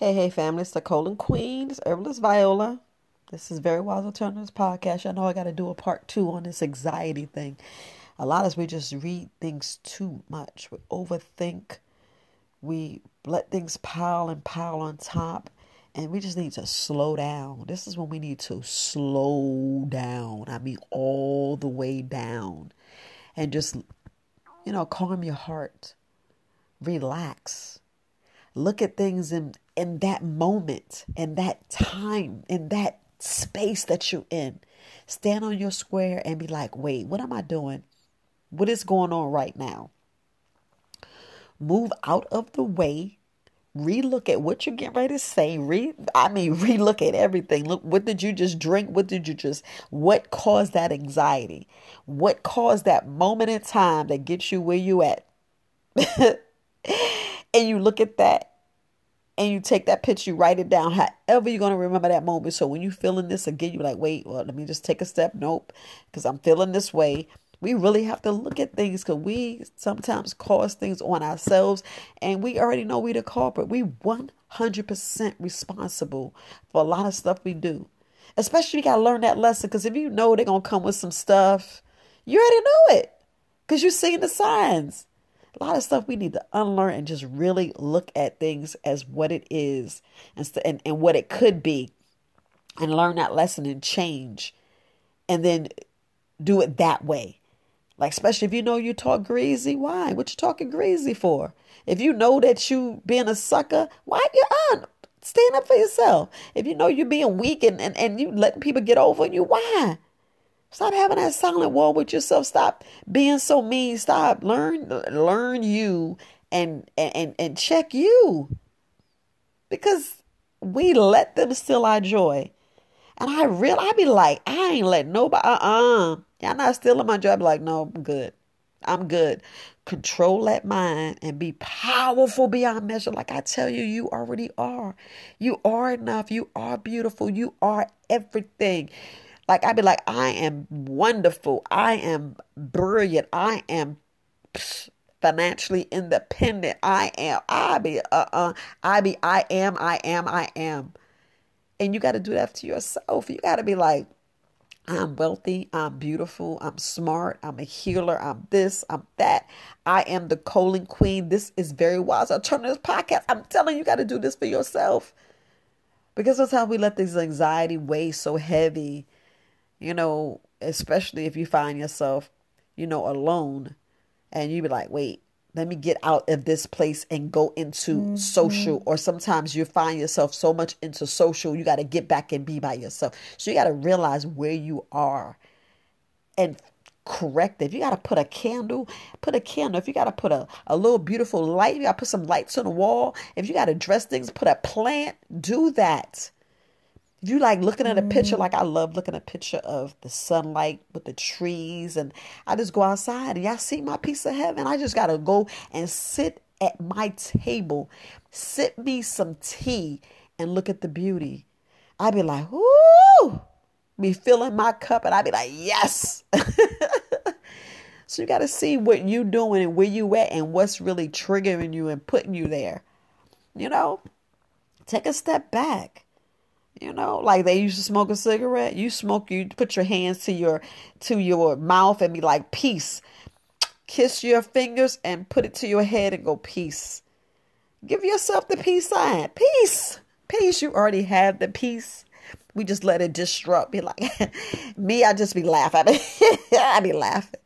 Hey, hey, family. It's the Colon Queen. It's Herbalist Viola. This is Very Wise Alternatives Podcast. I know I got to do a part two on this anxiety thing. A lot of us, we just read things too much. We overthink. We let things pile and pile on top. And we just need to slow down. This is when we need to slow down. I mean, all the way down. And just, you know, calm your heart. Relax. Look at things in, in that moment, in that time, in that space that you're in. Stand on your square and be like, wait, what am I doing? What is going on right now? Move out of the way. Relook at what you're getting ready to say. Re I mean, relook at everything. Look, what did you just drink? What did you just what caused that anxiety? What caused that moment in time that gets you where you at? and you look at that and you take that picture, you write it down, however you're going to remember that moment. So when you're feeling this again, you're like, wait, well, let me just take a step. Nope, because I'm feeling this way. We really have to look at things because we sometimes cause things on ourselves and we already know we're the culprit. We 100% responsible for a lot of stuff we do. Especially you got to learn that lesson because if you know they're going to come with some stuff, you already know it because you're seeing the signs a lot of stuff we need to unlearn and just really look at things as what it is and, and, and what it could be and learn that lesson and change and then do it that way. Like especially if you know you talk greasy, why? What you talking greasy for? If you know that you being a sucker, why you on? Stand up for yourself. If you know you're being weak and, and, and you letting people get over you, why? Stop having that silent war with yourself. Stop being so mean. Stop. Learn learn you and and and check you. Because we let them steal our joy. And I real I be like, I ain't let nobody uh-uh. Y'all not stealing my be like, no, I'm good. I'm good. Control that mind and be powerful beyond measure. Like I tell you, you already are. You are enough. You are beautiful. You are everything. Like I'd be like, I am wonderful. I am brilliant. I am financially independent. I am. I be. Uh. Uh. I be. I am. I am. I am. And you got to do that to yourself. You got to be like, I'm wealthy. I'm beautiful. I'm smart. I'm a healer. I'm this. I'm that. I am the colon queen. This is very wise. I turn this podcast. I'm telling you, you got to do this for yourself. Because that's how we let this anxiety weigh so heavy you know, especially if you find yourself, you know, alone and you be like, wait, let me get out of this place and go into mm-hmm. social. Or sometimes you find yourself so much into social, you got to get back and be by yourself. So you got to realize where you are and correct it. If you got to put a candle, put a candle. If you got to put a, a little beautiful light, you got to put some lights on the wall. If you got to dress things, put a plant, do that. If you like looking at a picture, mm. like I love looking at a picture of the sunlight with the trees, and I just go outside and y'all see my piece of heaven. I just gotta go and sit at my table, sip me some tea, and look at the beauty. I'd be like, ooh, be filling my cup, and I'd be like, yes. so you gotta see what you doing and where you at and what's really triggering you and putting you there. You know, take a step back you know, like they used to smoke a cigarette. You smoke, you put your hands to your to your mouth and be like, peace. Kiss your fingers and put it to your head and go, peace. Give yourself the peace sign. Peace. Peace. You already have the peace. We just let it disrupt. Be like, me, I just be laughing. I be laughing.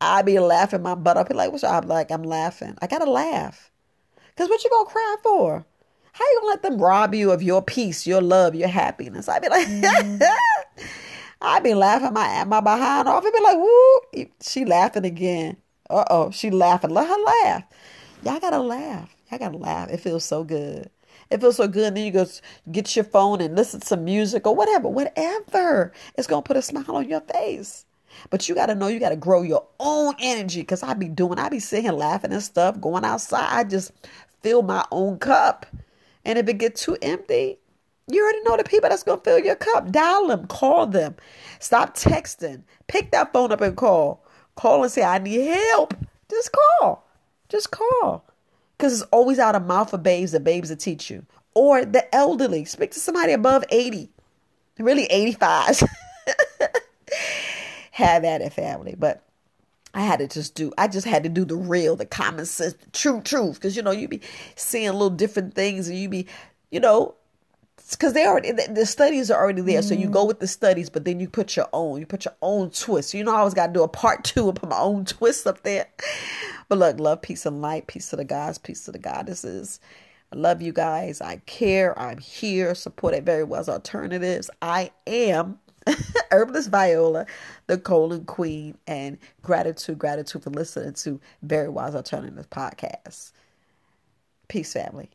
I be laughing my butt up. Be like, what's up? Like, I'm laughing. I gotta laugh. Cause what you gonna cry for? How you gonna let them rob you of your peace, your love, your happiness? I'd be like, mm. I'd be laughing my my behind off. I'd be like, woo, she laughing again. Uh oh, she laughing. Let her laugh. Y'all gotta laugh. Y'all gotta laugh. It feels so good. It feels so good. And then you go get your phone and listen to some music or whatever, whatever. It's gonna put a smile on your face. But you got to know you got to grow your own energy because I be doing, I be sitting here laughing and stuff, going outside. I just fill my own cup. And if it gets too empty, you already know the people that's to fill your cup. Dial them, call them. Stop texting. Pick that phone up and call. Call and say, I need help. Just call. Just call. Because it's always out of mouth of babes that babes will teach you. or the elderly. Speak to somebody above 80, really 85. Have at it, family. But I had to just do, I just had to do the real, the common sense, the true truth. Because, you know, you be seeing little different things and you be, you know, because they already the, studies are already there. Mm. So you go with the studies, but then you put your own, you put your own twist. You know, I always got to do a part two and put my own twist up there. But look, love, peace, and light, peace to the gods, peace to the goddesses. I love you guys. I care. I'm here. Support it very well as alternatives. I am Herbalist Viola, the colon queen, and gratitude, gratitude for listening to Very Wise Alternative Podcast. Peace, family.